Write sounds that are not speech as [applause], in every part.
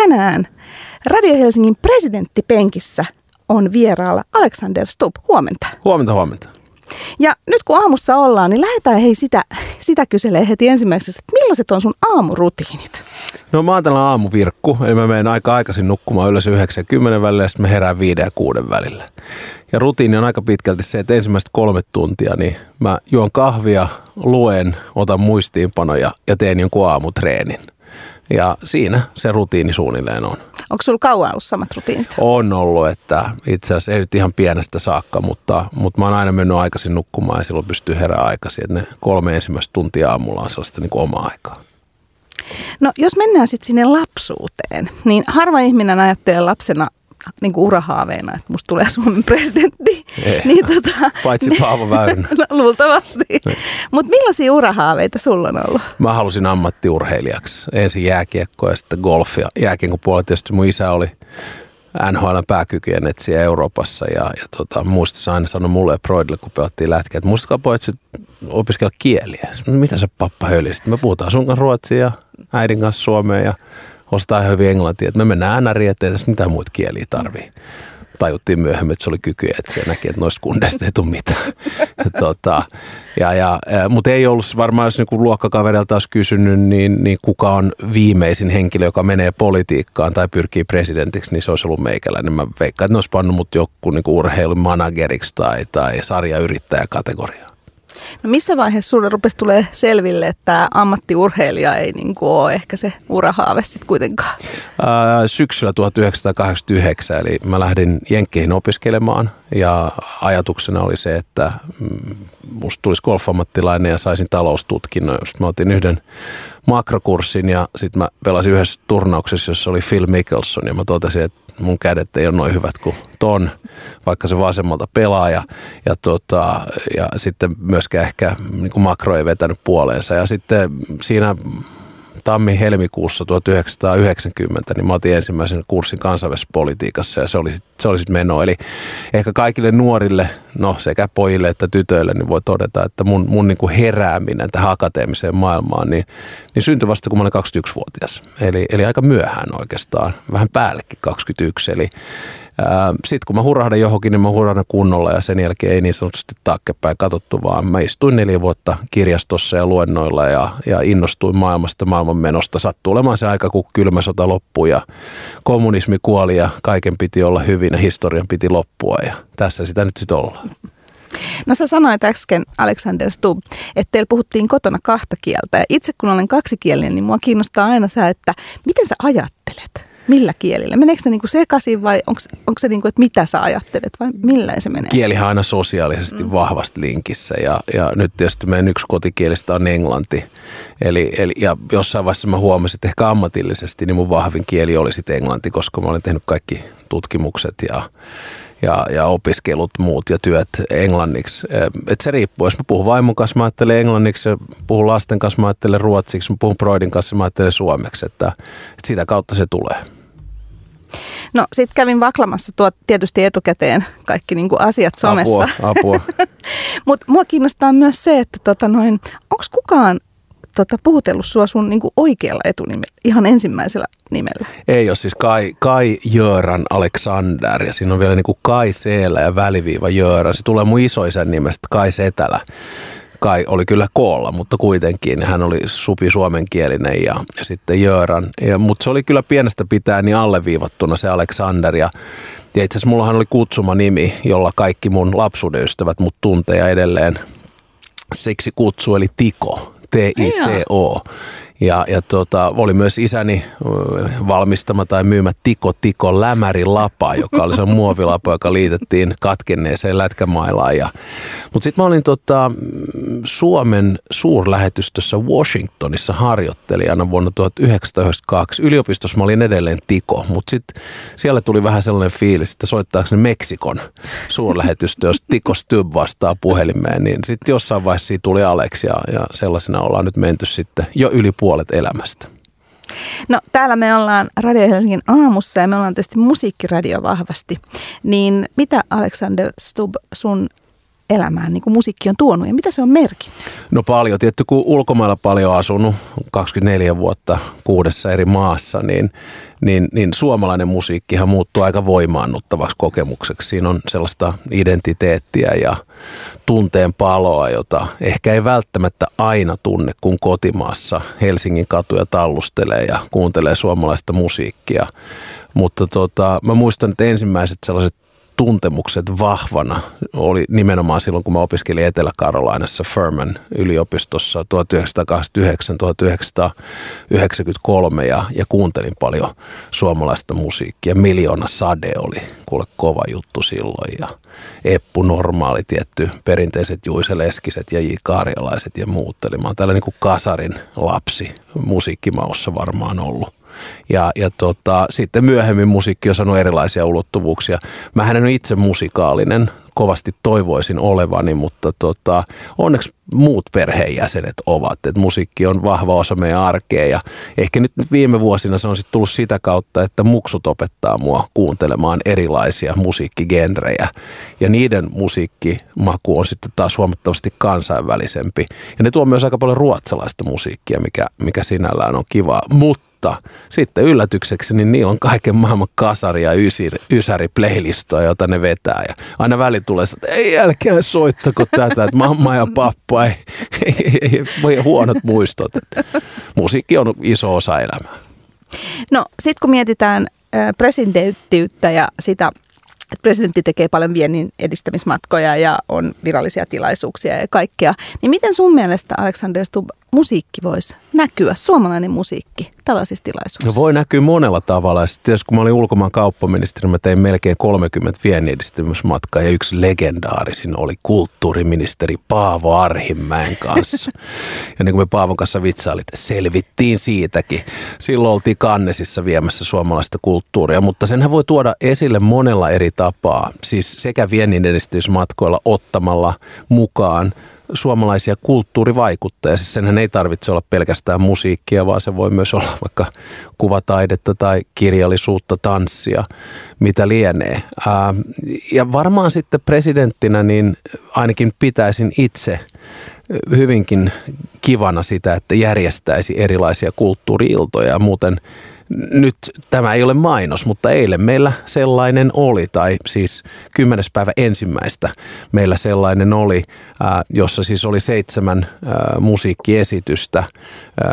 tänään Radio Helsingin presidenttipenkissä on vieraalla Alexander Stubb. Huomenta. Huomenta, huomenta. Ja nyt kun aamussa ollaan, niin lähdetään hei sitä, sitä kyselee heti ensimmäiseksi, että millaiset on sun aamurutiinit? No mä oon tällainen aamuvirkku, eli mä menen aika aikaisin nukkumaan yleensä 9 ja 10 välillä ja sitten mä herään 5 ja 6 välillä. Ja rutiini on aika pitkälti se, että ensimmäiset kolme tuntia niin mä juon kahvia, luen, otan muistiinpanoja ja teen jonkun aamutreenin. Ja siinä se rutiini suunnilleen on. Onko sulla kauan ollut samat rutiinit? On ollut, että itse asiassa ei nyt ihan pienestä saakka, mutta, mutta mä oon aina mennyt aikaisin nukkumaan ja silloin pystyy herää aikaisin. Että ne kolme ensimmäistä tuntia aamulla on sellaista niin kuin omaa aikaa. No jos mennään sitten sinne lapsuuteen, niin harva ihminen ajattelee lapsena niin kuin urahaaveena, että musta tulee Suomen presidentti. Ei. Niin, tota, Paitsi Paavo Väyrynen. [laughs] no, luultavasti. Mutta millaisia urahaaveita sulla on ollut? Mä halusin ammattiurheilijaksi. Ensin jääkiekkoa ja sitten golfia. Jääkiekon puolella tietysti mun isä oli NHL pääkykyjen etsiä Euroopassa ja, ja tota, muistissa aina sanoi mulle ja Broidille, kun pelattiin lätkiä, että muistakaa pojat opiskella kieliä. Mitä se pappa höli? Sitten me puhutaan sun kanssa ruotsia ja äidin kanssa suomea ja ostaa hyvin englantia. Että me mennään NRI, ettei tässä mitään muita kieliä tarvii. Tajuttiin myöhemmin, että se oli kykyjä, että se näki, että noista kundeista ei tule mitään. [laughs] Tota, ja, ja, mutta ei ollut varmaan, jos niinku luokkakaverilta olisi kysynyt, niin, niin kuka on viimeisin henkilö, joka menee politiikkaan tai pyrkii presidentiksi, niin se olisi ollut meikäläinen. Mä veikkaan, että ne olisi pannut mut joku niinku urheilumanageriksi tai, tai sarjayrittäjäkategoriaan. No missä vaiheessa sulle rupesi tulee selville, että ammattiurheilija ei niin kuin ole ehkä se urahaave sitten kuitenkaan? Ää, syksyllä 1989, eli mä lähdin Jenkkeihin opiskelemaan ja ajatuksena oli se, että mm, musta tulisi golfammattilainen ja saisin taloustutkinnon. Just mä otin yhden makrokurssin ja sitten mä pelasin yhdessä turnauksessa, jossa oli Phil Mickelson ja mä totesin, että mun kädet ei ole noin hyvät kuin ton, vaikka se vasemmalta pelaa ja, ja, tota, ja sitten myöskään ehkä niin kuin makro ei vetänyt puoleensa. Ja sitten siinä tammi-helmikuussa 1990, niin mä otin ensimmäisen kurssin kansainvälisessä politiikassa ja se oli, se oli sitten meno. Eli ehkä kaikille nuorille, no sekä pojille että tytöille, niin voi todeta, että mun, mun niin kuin herääminen tähän akateemiseen maailmaan, niin, niin syntyi vasta kun mä olin 21-vuotias. Eli, eli aika myöhään oikeastaan, vähän päällekin 21. Eli, sitten kun mä hurahdan johonkin, niin mä hurahdan kunnolla ja sen jälkeen ei niin sanotusti taakkepäin katsottu, vaan mä istuin neljä vuotta kirjastossa ja luennoilla ja, ja innostuin maailmasta, maailmanmenosta. Sattuu olemaan se aika, kun kylmä sota loppui ja kommunismi kuoli ja kaiken piti olla hyvin ja historian piti loppua ja tässä sitä nyt sitten ollaan. No sä sanoit äsken, Alexander Stubb, että teillä puhuttiin kotona kahta kieltä. Ja itse kun olen kaksikielinen, niin mua kiinnostaa aina se, että miten sä ajattelet? Millä kielillä? Meneekö se niinku sekaisin vai onko se niinku, että mitä sä ajattelet vai millä se menee? Kielihan aina sosiaalisesti mm. vahvasti linkissä ja, ja nyt tietysti meidän yksi kotikielistä on englanti. Eli, eli, ja jossain vaiheessa mä huomasin, että ehkä ammatillisesti niin mun vahvin kieli oli sitten englanti, koska mä olen tehnyt kaikki tutkimukset ja, ja, ja opiskelut muut ja työt englanniksi. Et se riippuu, jos mä puhun vaimon kanssa, mä ajattelen englanniksi, puhun lasten kanssa, mä ajattelen ruotsiksi, mä puhun Broidin kanssa, mä ajattelen suomeksi, että, että sitä kautta se tulee. No sitten kävin vaklamassa tuo tietysti etukäteen kaikki niinku asiat somessa. Apua, [laughs] apua. Mutta mua kiinnostaa myös se, että tota noin, onko kukaan tota, puhutellut sua sun niinku oikealla etunimellä, ihan ensimmäisellä nimellä? Ei ole siis Kai, Kai Jöran Alexander ja siinä on vielä niinku Kai Seelä ja väliviiva Jöran. Se tulee mun isoisän nimestä Kai Setälä. Kai oli kyllä koolla, mutta kuitenkin hän oli supi suomenkielinen ja, ja sitten Jöran. Ja, mutta se oli kyllä pienestä pitää niin alleviivattuna se Alexander ja ja itse asiassa mullahan oli kutsuma nimi, jolla kaikki mun lapsuuden ystävät mut tuntee ja edelleen siksi kutsu, eli Tiko. T-I-C-O. Ja, ja tota, oli myös isäni valmistama tai myymä Tiko Tiko lämäri lapa, joka oli se muovilapa, joka liitettiin katkenneeseen lätkämailaan. Ja, mutta sitten mä olin tota, Suomen suurlähetystössä Washingtonissa harjoittelijana vuonna 1992. Yliopistossa mä olin edelleen Tiko, mutta sitten siellä tuli vähän sellainen fiilis, että soittaako Meksikon suurlähetystö, jos Tiko Stubb vastaa puhelimeen, niin sitten jossain vaiheessa siitä tuli Alex ja, ja sellaisena ollaan nyt menty sitten jo yli puoli puolet elämästä? No täällä me ollaan Radio Helsingin aamussa ja me ollaan tietysti musiikkiradio vahvasti. Niin mitä Alexander Stubb sun elämään niin kuin musiikki on tuonut ja mitä se on merkki? No paljon. Tietty kun ulkomailla paljon asunut, 24 vuotta kuudessa eri maassa, niin, niin, niin suomalainen musiikkihan muuttuu aika voimaannuttavaksi kokemukseksi. Siinä on sellaista identiteettiä ja tunteen paloa, jota ehkä ei välttämättä aina tunne, kun kotimaassa Helsingin katuja tallustelee ja kuuntelee suomalaista musiikkia. Mutta tota, mä muistan, että ensimmäiset sellaiset tuntemukset vahvana oli nimenomaan silloin, kun mä opiskelin Etelä-Karolainassa Furman yliopistossa 1989-1993 ja, ja kuuntelin paljon suomalaista musiikkia. Miljoona Sade oli kuule kova juttu silloin ja Eppu Normaali tietty, perinteiset Juise Leskiset ja J. Karjalaiset ja muut. Eli mä oon tällä niin kuin kasarin lapsi musiikkimaussa varmaan ollut. Ja, ja tota, sitten myöhemmin musiikki on saanut erilaisia ulottuvuuksia. Mä en ole itse musikaalinen, kovasti toivoisin olevani, mutta tota, onneksi muut perheenjäsenet ovat. Et musiikki on vahva osa meidän arkea ja ehkä nyt viime vuosina se on sitten tullut sitä kautta, että muksut opettaa mua kuuntelemaan erilaisia musiikkigenrejä ja niiden musiikkimaku on sitten taas huomattavasti kansainvälisempi. Ja ne tuo myös aika paljon ruotsalaista musiikkia, mikä, mikä sinällään on kiva, mutta mutta sitten yllätykseksi, niin on kaiken maailman kasari ja ysäri, ysäri playlistoja, jota ne vetää. Ja aina väli tulee, että ei älkää soittako tätä, että mamma ja pappa ei, ei, ei, ei huonot muistot. Että musiikki on iso osa elämää. No sitten kun mietitään presidenttiyttä ja sitä että presidentti tekee paljon viennin edistämismatkoja ja on virallisia tilaisuuksia ja kaikkea. Niin miten sun mielestä, Alexander Stubb, musiikki voisi näkyä, suomalainen musiikki tällaisissa tilaisuuksissa? No voi näkyä monella tavalla. Sitten kun mä olin ulkomaan kauppaministeri, mä tein melkein 30 vienniedistämismatkaa ja yksi legendaarisin oli kulttuuriministeri Paavo Arhimäen kanssa. [laughs] ja niin kuin me Paavon kanssa vitsailit, selvittiin siitäkin. Silloin oltiin Kannesissa viemässä suomalaista kulttuuria, mutta senhän voi tuoda esille monella eri tapaa. Siis sekä viennin ottamalla mukaan suomalaisia kulttuurivaikuttajia. Siis senhän ei tarvitse olla pelkästään musiikkia, vaan se voi myös olla vaikka kuvataidetta tai kirjallisuutta, tanssia, mitä lienee. Ja varmaan sitten presidenttinä niin ainakin pitäisin itse hyvinkin kivana sitä, että järjestäisi erilaisia kulttuuriiltoja. Muuten nyt tämä ei ole mainos, mutta eilen meillä sellainen oli, tai siis kymmenes päivä ensimmäistä meillä sellainen oli, jossa siis oli seitsemän musiikkiesitystä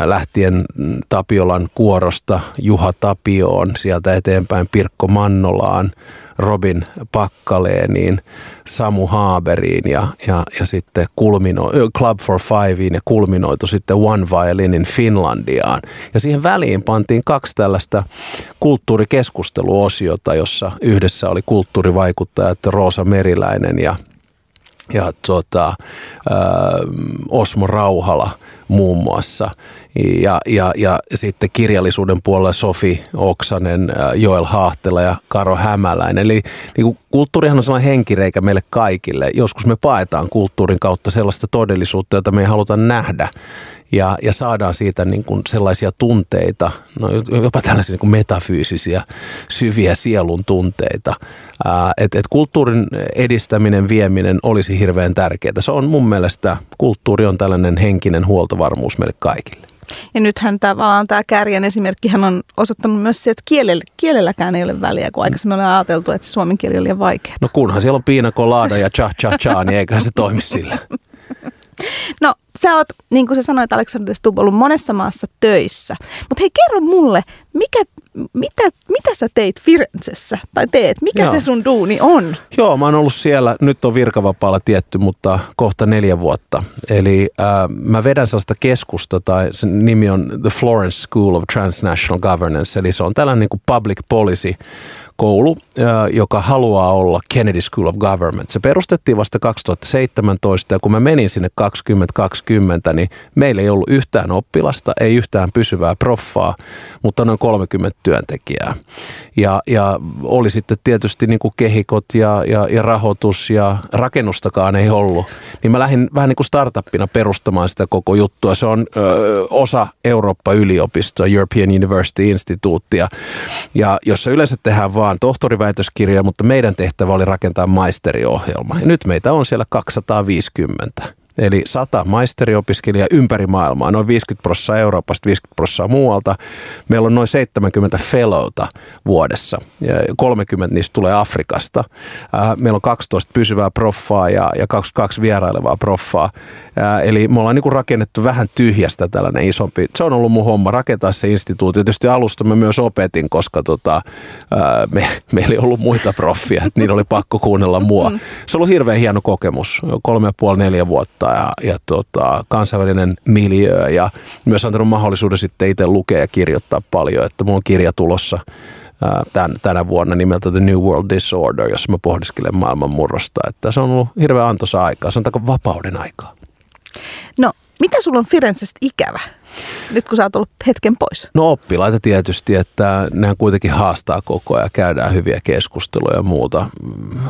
lähtien Tapiolan kuorosta Juha Tapioon, sieltä eteenpäin Pirkko Mannolaan, Robin Pakkaleeniin, Samu Haaberiin ja, ja, ja sitten kulmino, Club for Fiveen ja kulminoitu sitten One Violinin Finlandiaan. Ja siihen väliin pantiin kaksi tällaista kulttuurikeskusteluosiota, jossa yhdessä oli kulttuurivaikuttajat Roosa Meriläinen ja ja tuota, Osmo Rauhala muun muassa. Ja, ja, ja sitten kirjallisuuden puolella Sofi Oksanen, Joel Haahtela ja Karo Hämäläinen. Eli niin kuin kulttuurihan on sellainen henkireikä meille kaikille. Joskus me paetaan kulttuurin kautta sellaista todellisuutta, jota me ei haluta nähdä ja, ja saadaan siitä niin kuin sellaisia tunteita, no jopa tällaisia niin kuin metafyysisiä, syviä sielun tunteita. Että et kulttuurin edistäminen, vieminen olisi hirveän tärkeää. Se on mun mielestä, kulttuuri on tällainen henkinen huoltovarmuus meille kaikille. Ja nythän tavallaan tämä kärjen esimerkkihän on osoittanut myös se, että kielellä, kielelläkään ei ole väliä, kun aikaisemmin ollaan ajateltu, että suomen kieli on liian vaikea. No kunhan siellä on piina colada ja cha cha cha, niin eiköhän se toimi sillä. No sä oot, niin kuin sä sanoit Aleksander Stubb, ollut monessa maassa töissä. Mutta hei, kerro mulle, mikä, mitä, mitä sä teit Firenzessä tai teet? Mikä Joo. se sun duuni on? Joo, mä oon ollut siellä, nyt on virkavapaalla tietty, mutta kohta neljä vuotta. Eli äh, mä vedän sellaista keskusta, tai sen nimi on The Florence School of Transnational Governance, eli se on tällainen niin kuin public policy koulu, joka haluaa olla Kennedy School of Government. Se perustettiin vasta 2017 ja kun mä menin sinne 2020, niin meillä ei ollut yhtään oppilasta, ei yhtään pysyvää proffaa, mutta noin 30 työntekijää. Ja, ja oli sitten tietysti niin kuin kehikot ja, ja, ja rahoitus ja rakennustakaan ei ollut. Niin mä lähdin vähän niin kuin startuppina perustamaan sitä koko juttua. Se on ö, osa Eurooppa-yliopistoa, European University Instituuttia, ja jossa yleensä tehdään vaan vaan tohtoriväitöskirja, mutta meidän tehtävä oli rakentaa maisteriohjelma. Ja nyt meitä on siellä 250. Eli 100 maisteriopiskelijaa ympäri maailmaa, noin 50 prosenttia Euroopasta, 50 prosenttia muualta. Meillä on noin 70 fellowta vuodessa, ja 30 niistä tulee Afrikasta. Meillä on 12 pysyvää proffaa ja, ja 22 vierailevaa proffaa. Eli me ollaan niin rakennettu vähän tyhjästä tällainen isompi. Se on ollut mun homma rakentaa se instituutio. Tietysti alusta mä myös opetin, koska tota, me, meillä ei ollut muita proffia, niillä oli pakko kuunnella mua. Mm. Se on ollut hirveän hieno kokemus, kolme ja puoli, neljä vuotta ja, ja tota, kansainvälinen miljö ja myös antanut mahdollisuuden sitten itse lukea ja kirjoittaa paljon, että mulla on kirja tulossa tämän, tänä vuonna nimeltä The New World Disorder, jossa mä pohdiskelen maailman murrosta, että se on ollut hirveän antoisa aikaa, se on vapauden aikaa. No, mitä sulla on Firenzestä ikävä? Nyt kun sä oot ollut hetken pois? No oppilaita tietysti, että nehän kuitenkin haastaa koko ajan, käydään hyviä keskusteluja ja muuta.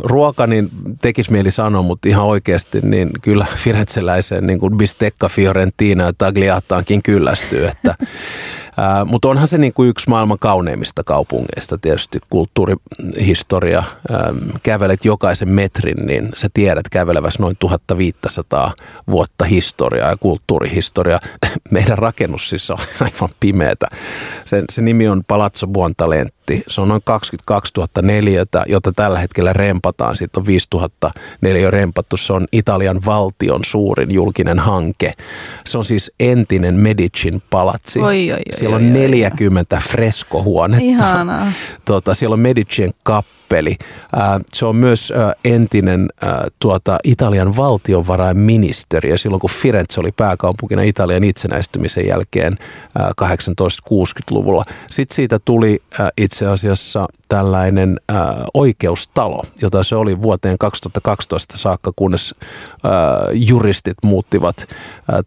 Ruoka, niin tekisi mieli sanoa, mutta ihan oikeasti, niin kyllä [laughs] firenzeläiseen niin kuin bistecca fiorentina ja tagliattaankin kyllästyy, että [laughs] mutta onhan se niin kuin yksi maailman kauneimmista kaupungeista tietysti kulttuurihistoria. Kävelet jokaisen metrin, niin sä tiedät kävelevässä noin 1500 vuotta historiaa ja kulttuurihistoriaa. [laughs] Meidän rakennus siis on [laughs] aivan pimeätä. Se, se nimi on Palazzo Buontalenti. Se on noin 22 000 neliötä, jota tällä hetkellä rempataan. Siitä on 5 000 neliö rempattu. Se on Italian valtion suurin julkinen hanke. Se on siis entinen Medicin palatsi. Oi, oi, oi, siellä on 40 freskohuonetta. Ihanaa. Tota, siellä on Medicien kappi kappeli. Se on myös entinen tuota, Italian valtionvarainministeri ja silloin kun Firenze oli pääkaupunkina Italian itsenäistymisen jälkeen 1860-luvulla. Sitten siitä tuli itse asiassa tällainen oikeustalo, jota se oli vuoteen 2012 saakka, kunnes juristit muuttivat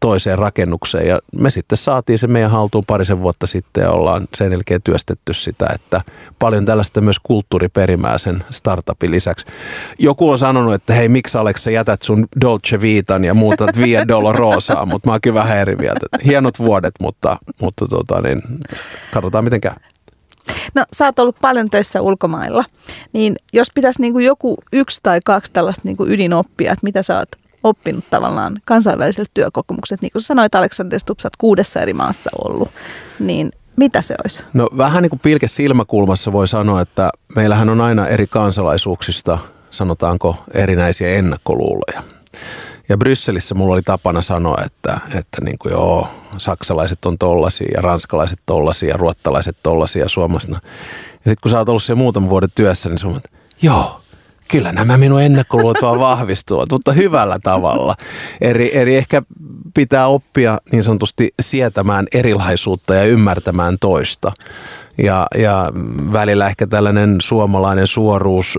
toiseen rakennukseen. Ja me sitten saatiin se meidän haltuun parisen vuotta sitten ja ollaan sen jälkeen työstetty sitä, että paljon tällaista myös kulttuuriperimää sen startupin lisäksi. Joku on sanonut, että hei, miksi Alex sä jätät sun Dolce Vitan ja muutat Via Dolorosaa, mutta mä oon kyllä vähän eri mieltä. Hienot vuodet, mutta, mutta tota, niin, katsotaan miten käy. No sä oot ollut paljon töissä ulkomailla, niin jos pitäisi niin kuin joku yksi tai kaksi tällaista niin kuin ydinoppia, että mitä sä oot oppinut tavallaan kansainväliseltä työkokemukset, niin kuin sä sanoit Aleksander Stubb, sä oot kuudessa eri maassa ollut, niin mitä se olisi? No vähän niin kuin pilke silmäkulmassa voi sanoa, että meillähän on aina eri kansalaisuuksista, sanotaanko, erinäisiä ennakkoluuloja. Ja Brysselissä mulla oli tapana sanoa, että, että niin kuin joo, saksalaiset on tollasia ja ranskalaiset tollasia ja ruottalaiset tollasia ja suomalaisena. Ja sitten kun sä oot ollut siellä muutaman vuoden työssä, niin sun joo, kyllä nämä minun ennakkoluulot vaan vahvistuvat, mutta hyvällä tavalla. Eri, eri ehkä pitää oppia niin sanotusti sietämään erilaisuutta ja ymmärtämään toista. Ja, ja välillä ehkä tällainen suomalainen suoruus,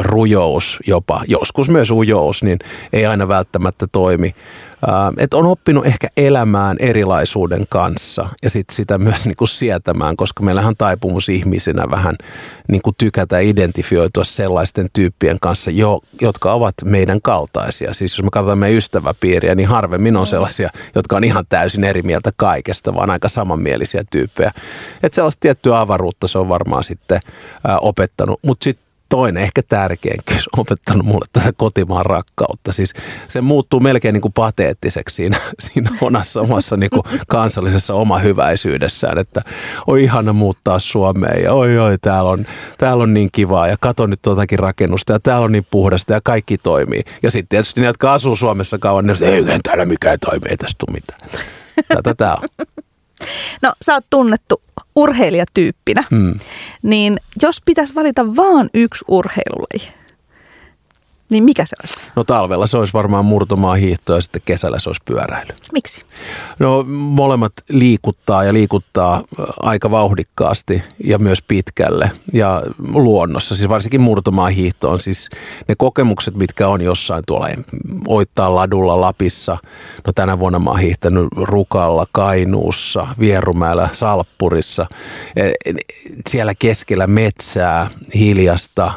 rujous jopa, joskus myös ujous, niin ei aina välttämättä toimi että on oppinut ehkä elämään erilaisuuden kanssa ja sitten sitä myös [laughs] niin kuin sietämään, koska meillähän on taipumus ihmisinä vähän niin kuin tykätä identifioitua sellaisten tyyppien kanssa, jo, jotka ovat meidän kaltaisia. Siis jos me katsotaan meidän ystäväpiiriä, niin harvemmin on sellaisia, jotka on ihan täysin eri mieltä kaikesta, vaan aika samanmielisiä tyyppejä. Että sellaista tiettyä avaruutta se on varmaan sitten opettanut. Mutta sitten toinen ehkä tärkein kysymys opettanut mulle tätä kotimaan rakkautta. Siis se muuttuu melkein niin kuin pateettiseksi siinä, [laughs] siinä onassa omassa niin kuin kansallisessa omahyväisyydessään, että oi ihana muuttaa Suomeen ja oi oi täällä on, täällä on niin kivaa ja kato nyt tuotakin rakennusta ja täällä on niin puhdasta ja kaikki toimii. Ja sitten tietysti ne, jotka asuu Suomessa kauan, niin ei täällä mikään toimi, ei tästä tule mitään. Tätä tää on. No sä oot tunnettu urheilijatyyppinä, hmm. niin jos pitäisi valita vaan yksi urheilulaji, niin mikä se olisi? No talvella se olisi varmaan murtomaa hiihto ja sitten kesällä se olisi pyöräily. Miksi? No molemmat liikuttaa ja liikuttaa aika vauhdikkaasti ja myös pitkälle ja luonnossa. Siis varsinkin murtomaa hiihto on siis ne kokemukset, mitkä on jossain tuolla Oittaa ladulla Lapissa. No tänä vuonna mä oon hiihtänyt Rukalla, Kainuussa, Vierumäellä, Salppurissa. E, siellä keskellä metsää, hiljasta,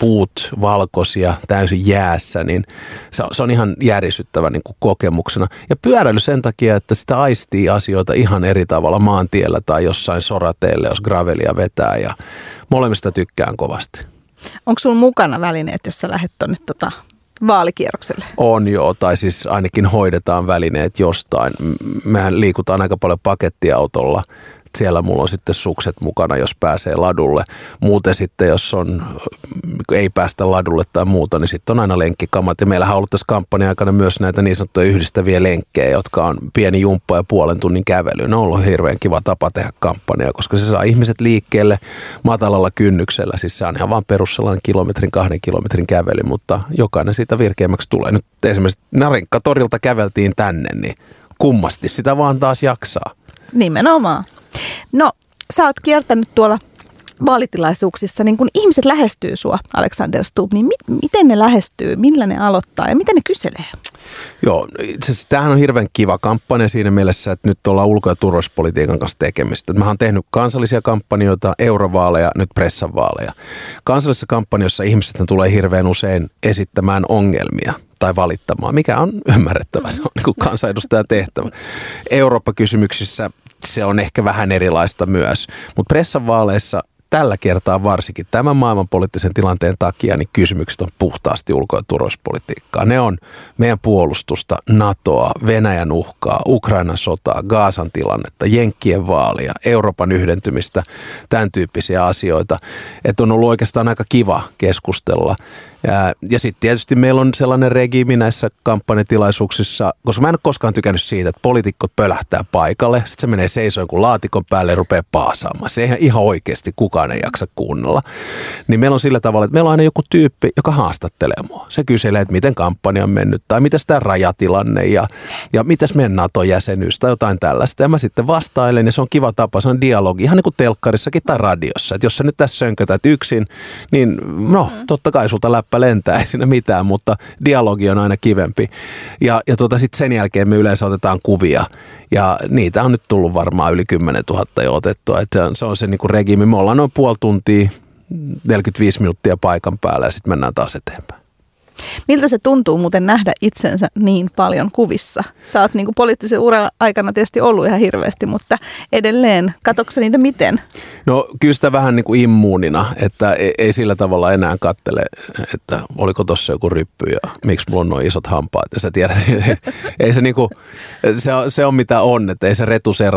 puut valkoisia, täysin jäässä, niin se on, se on ihan järisyttävä niin kuin kokemuksena. Ja pyöräily sen takia, että sitä aistii asioita ihan eri tavalla maantiellä tai jossain sorateelle, jos gravelia vetää ja molemmista tykkään kovasti. Onko sulla mukana välineet, jos sä lähdet tuonne tota vaalikierrokselle? On joo, tai siis ainakin hoidetaan välineet jostain. Mehän liikutaan aika paljon pakettiautolla siellä mulla on sitten sukset mukana, jos pääsee ladulle. Muuten sitten, jos on, ei päästä ladulle tai muuta, niin sitten on aina lenkkikamat. Ja meillähän on ollut tässä kampanjan aikana myös näitä niin sanottuja yhdistäviä lenkkejä, jotka on pieni jumppa ja puolen tunnin kävely. Ne on ollut hirveän kiva tapa tehdä kampanjaa, koska se saa ihmiset liikkeelle matalalla kynnyksellä. Siis se on ihan vaan perus sellainen kilometrin, kahden kilometrin kävely, mutta jokainen siitä virkeämmäksi tulee. Nyt esimerkiksi Narinkka-torilta käveltiin tänne, niin kummasti sitä vaan taas jaksaa. Nimenomaan. No, sä oot kiertänyt tuolla vaalitilaisuuksissa, niin kun ihmiset lähestyy sua, Alexander Stubb, niin mit, miten ne lähestyy, millä ne aloittaa ja miten ne kyselee? Joo, itse asiassa tämähän on hirveän kiva kampanja siinä mielessä, että nyt ollaan ulko- ja turvallisuuspolitiikan kanssa tekemistä. Mä oon tehnyt kansallisia kampanjoita, eurovaaleja, nyt pressavaaleja. Kansallisessa kampanjassa ihmiset tulee hirveän usein esittämään ongelmia tai valittamaan, mikä on ymmärrettävä, se on niin kansanedustajan tehtävä. Eurooppa-kysymyksissä se on ehkä vähän erilaista myös. Mutta pressavaaleissa tällä kertaa varsinkin tämän maailmanpoliittisen tilanteen takia niin kysymykset on puhtaasti ulko- ja turvallisuuspolitiikkaa. Ne on meidän puolustusta, NATOa, Venäjän uhkaa, Ukrainan sotaa, Gaasan tilannetta, Jenkkien vaalia, Euroopan yhdentymistä, tämän tyyppisiä asioita. Että on ollut oikeastaan aika kiva keskustella ja, ja sitten tietysti meillä on sellainen regiimi näissä kampanjatilaisuuksissa, koska mä en ole koskaan tykännyt siitä, että poliitikot pölähtää paikalle, sitten se menee seisoin kuin laatikon päälle ja rupeaa paasaamaan. Se ei ihan oikeasti kukaan ei jaksa kuunnella. Niin meillä on sillä tavalla, että meillä on aina joku tyyppi, joka haastattelee mua. Se kyselee, että miten kampanja on mennyt tai mitä tämä rajatilanne ja, ja mitäs meidän NATO-jäsenyys tai jotain tällaista. Ja mä sitten vastailen ja se on kiva tapa, se on dialogi, ihan niin kuin telkkarissakin tai radiossa. Että jos sä nyt tässä sönkötät yksin, niin no totta kai sulta läpi läppä lentää, ei siinä mitään, mutta dialogi on aina kivempi. Ja, ja tuota, sitten sen jälkeen me yleensä otetaan kuvia ja niitä on nyt tullut varmaan yli 10 000 jo otettua. Että se on se niin kuin regiimi. Me ollaan noin puoli tuntia, 45 minuuttia paikan päällä ja sitten mennään taas eteenpäin. Miltä se tuntuu muuten nähdä itsensä niin paljon kuvissa? Sä oot niin kuin poliittisen uran aikana tietysti ollut ihan hirveästi, mutta edelleen, katoksa niitä miten? No kyllä sitä vähän niin kuin immuunina, että ei, ei sillä tavalla enää kattele, että oliko tuossa joku ryppy ja miksi mulla on noin isot hampaat ja sä tiedät, [laughs] ei se, niin kuin, se, on, se on mitä on, että ei se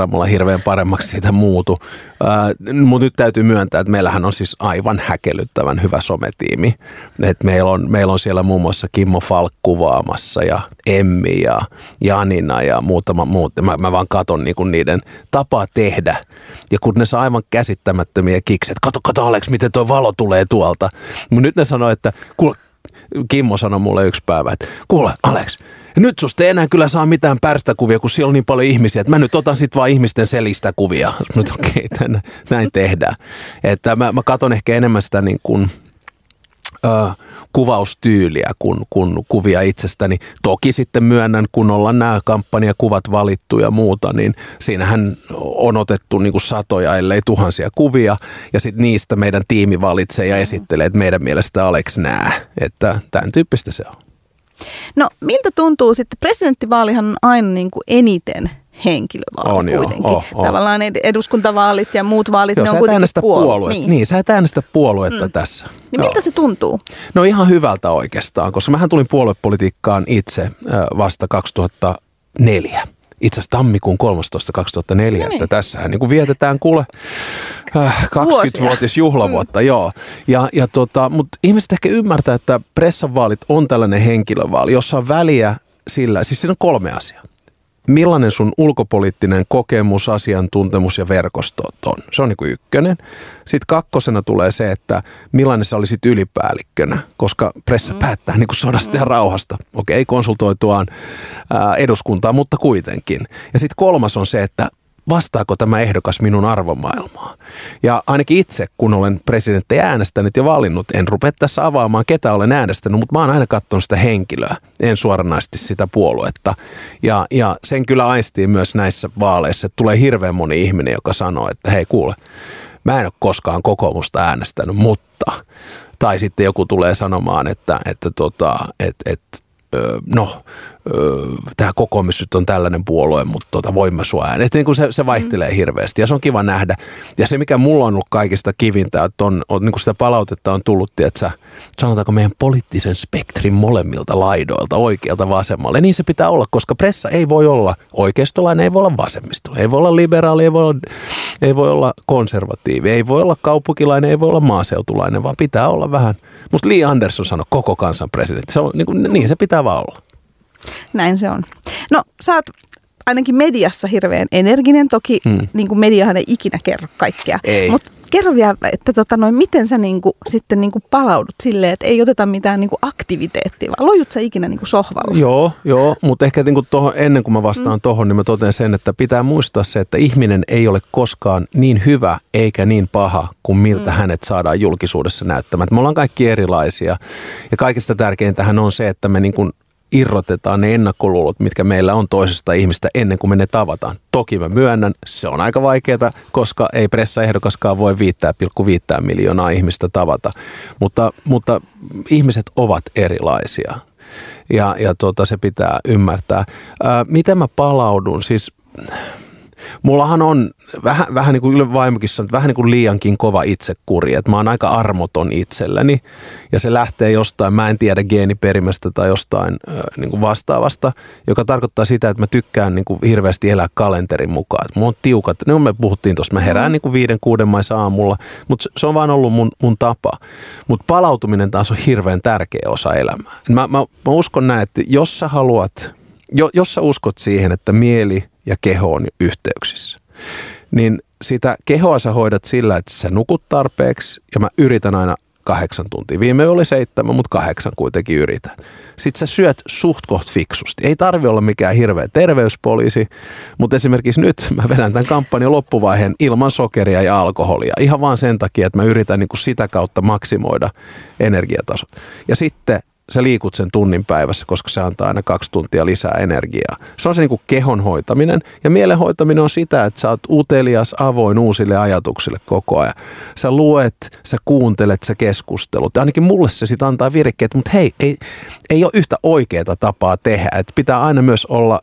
mulla hirveän paremmaksi siitä muutu. Äh, mutta nyt täytyy myöntää, että meillähän on siis aivan häkellyttävän hyvä sometiimi. että meillä, on, meillä on siellä muun muassa Kimmo Falk kuvaamassa ja Emmi ja Janina ja muutama muut. Mä, mä vaan katon niinku niiden tapaa tehdä. Ja kun ne saa aivan käsittämättömiä kikset, kato, kato Alex, miten tuo valo tulee tuolta. Mutta nyt ne sanoo, että kuule, Kimmo sanoi mulle yksi päivä, että kuule Alex, nyt susta ei enää kyllä saa mitään pärstäkuvia, kun siellä on niin paljon ihmisiä, että mä nyt otan sitten vaan ihmisten selistä kuvia. Mutta okei, okay, näin tehdään. Että mä, mä katon ehkä enemmän sitä niin kuin, äh, kuvaustyyliä kuin, kuin kuvia itsestäni. Toki sitten myönnän, kun ollaan nämä kampanjakuvat valittu ja muuta, niin siinähän on otettu niin kuin satoja, ellei tuhansia kuvia, ja sitten niistä meidän tiimi valitsee ja esittelee, että meidän mielestä Alex nää, että tämän tyyppistä se on. No miltä tuntuu sitten, presidenttivaalihan on aina niin kuin eniten henkilövaali on kuitenkin. Jo, oh, oh. Tavallaan eduskuntavaalit ja muut vaalit, joo, ne on kuitenkin puolue. puolue. Niin. niin, sä et äänestä puoluetta mm. tässä. Niin joo. miltä se tuntuu? No ihan hyvältä oikeastaan, koska mähän tulin puoluepolitiikkaan itse vasta 2004 itse asiassa tammikuun 13. 2004, no niin. että tässähän niin kuin vietetään kuule äh, 20-vuotis juhlavuotta, mm. joo. Ja, ja tota, mutta ihmiset ehkä ymmärtää, että pressavaalit on tällainen henkilövaali, jossa on väliä sillä, siis siinä on kolme asiaa millainen sun ulkopoliittinen kokemus, asiantuntemus ja verkostot on. Se on niin kuin ykkönen. Sitten kakkosena tulee se, että millainen sä olisit ylipäällikkönä, koska pressa mm. päättää niin kuin sodasta ja mm. rauhasta. Okei, okay, konsultoituaan eduskuntaa, mutta kuitenkin. Ja sitten kolmas on se, että vastaako tämä ehdokas minun arvomaailmaa. Ja ainakin itse, kun olen presidenttejä äänestänyt ja valinnut, en rupea tässä avaamaan, ketä olen äänestänyt, mutta mä oon aina katsonut sitä henkilöä, en suoranaisesti sitä puoluetta. Ja, ja sen kyllä aistii myös näissä vaaleissa, että tulee hirveän moni ihminen, joka sanoo, että hei kuule, mä en ole koskaan kokoomusta äänestänyt, mutta... Tai sitten joku tulee sanomaan, että, että, tota, että, että no tämä kokoomus nyt on tällainen puolue, mutta tota, voimme sua ääni. Että niin kuin se, se vaihtelee mm. hirveästi ja se on kiva nähdä. Ja se, mikä mulla on ollut kaikista kivintä, että on, on niin kuin sitä palautetta on tullut, että sanotaanko meidän poliittisen spektrin molemmilta laidoilta, oikealta vasemmalle. Niin se pitää olla, koska pressa ei voi olla oikeistolainen, ei voi olla vasemmistolainen, ei voi olla liberaali, ei voi olla, ei voi olla konservatiivi, ei voi olla kaupunkilainen, ei voi olla maaseutulainen, vaan pitää olla vähän. Musta Lee Anderson sanoi koko kansan presidentti. Se on, niin, kuin, niin se pitää vaan olla. Näin se on. No sä oot ainakin mediassa hirveän energinen. Toki hmm. niin kuin mediahan ei ikinä kerro kaikkea. Mutta kerro vielä, että tota noin, miten sä niin kuin, sitten niin kuin palaudut silleen, että ei oteta mitään niin kuin aktiviteettia, vaan lojut sä ikinä niin kuin sohvalla? Joo, joo mutta ehkä niin kuin tohon, ennen kuin mä vastaan hmm. tuohon, niin mä totean sen, että pitää muistaa se, että ihminen ei ole koskaan niin hyvä eikä niin paha kuin miltä hmm. hänet saadaan julkisuudessa näyttämään. Me ollaan kaikki erilaisia ja kaikista tärkeintähän on se, että me niin kuin irrotetaan ne ennakkoluulot, mitkä meillä on toisesta ihmistä ennen kuin me ne tavataan. Toki mä myönnän, se on aika vaikeaa, koska ei pressaehdokaskaan voi 5,5 miljoonaa ihmistä tavata. Mutta, mutta ihmiset ovat erilaisia ja, ja tuota, se pitää ymmärtää. Ää, miten mä palaudun? Siis mullahan on vähän, vähän niin kuin vaimokin sanoi, vähän niin kuin liiankin kova itsekuri, että mä oon aika armoton itselleni ja se lähtee jostain, mä en tiedä geeniperimästä tai jostain niin kuin vastaavasta, joka tarkoittaa sitä, että mä tykkään niin kuin hirveästi elää kalenterin mukaan. Että mulla on tiukat, niin me puhuttiin tuosta, mä herään niin kuin viiden, kuuden maissa aamulla, mutta se on vaan ollut mun, mun tapa. Mutta palautuminen taas on hirveän tärkeä osa elämää. Mä, mä, mä uskon näin, että jos sä haluat, jo, jos sä uskot siihen, että mieli ja keho on yhteyksissä, niin sitä kehoa sä hoidat sillä, että sä nukut tarpeeksi ja mä yritän aina kahdeksan tuntia. Viime oli seitsemän, mutta kahdeksan kuitenkin yritän. Sitten sä syöt suht koht fiksusti. Ei tarvi olla mikään hirveä terveyspoliisi, mutta esimerkiksi nyt [laughs] mä vedän tämän kampanjan loppuvaiheen ilman sokeria ja alkoholia. Ihan vaan sen takia, että mä yritän niin kuin sitä kautta maksimoida energiatasot. Ja sitten sä liikut sen tunnin päivässä, koska se antaa aina kaksi tuntia lisää energiaa. Se on se niin kuin kehon hoitaminen. Ja mielen hoitaminen on sitä, että sä oot utelias, avoin uusille ajatuksille koko ajan. Sä luet, sä kuuntelet, sä keskustelut. Ja ainakin mulle se sitten antaa virkkeet, mutta hei, ei, ei ole yhtä oikeaa tapaa tehdä. Että pitää aina myös olla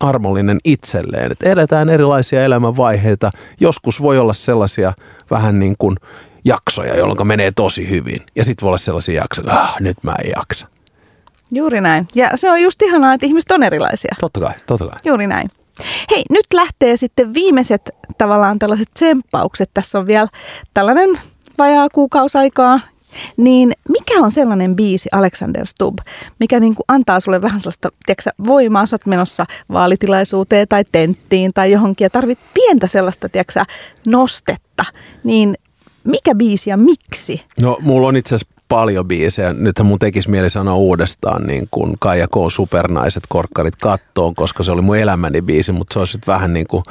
armollinen itselleen. Että eletään erilaisia elämänvaiheita. Joskus voi olla sellaisia vähän niin kuin jaksoja, jolloin menee tosi hyvin. Ja sitten voi olla sellaisia jaksoja, ah, nyt mä en jaksa. Juuri näin. Ja se on just ihanaa, että ihmiset on erilaisia. Totta kai, totta kai. Juuri näin. Hei, nyt lähtee sitten viimeiset tavallaan tällaiset tsemppaukset. Tässä on vielä tällainen vajaa kuukausaikaa. Niin mikä on sellainen biisi, Alexander Stubb, mikä niin kuin antaa sulle vähän sellaista tiedätkö, voimaa, sä oot menossa vaalitilaisuuteen tai tenttiin tai johonkin ja tarvit pientä sellaista tiedätkö, nostetta, niin mikä biisi ja miksi? No mulla on itse asiassa paljon biisejä. Nythän mun tekisi mieli sanoa uudestaan niin kuin Kaija K. Supernaiset korkkarit kattoon, koska se oli mun elämäni biisi, mutta se on sitten vähän niin kuin,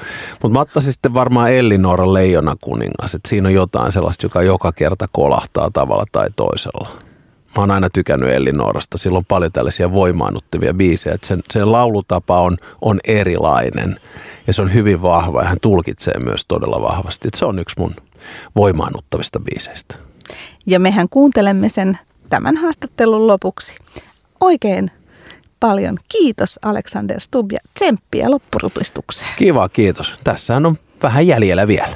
mutta mä ottaisin sitten varmaan Ellinora Leijona kuningas, että siinä on jotain sellaista, joka joka kerta kolahtaa tavalla tai toisella. Mä oon aina tykännyt Ellinorasta, sillä on paljon tällaisia voimaannuttavia biisejä, että sen, sen laulutapa on, on erilainen ja se on hyvin vahva ja hän tulkitsee myös todella vahvasti. Että se on yksi mun voimaannuttavista biiseistä. Ja mehän kuuntelemme sen tämän haastattelun lopuksi. Oikein paljon kiitos Alexander Stubb ja tsemppiä loppurupistukseen. Kiva, kiitos. Tässä on vähän jäljellä vielä.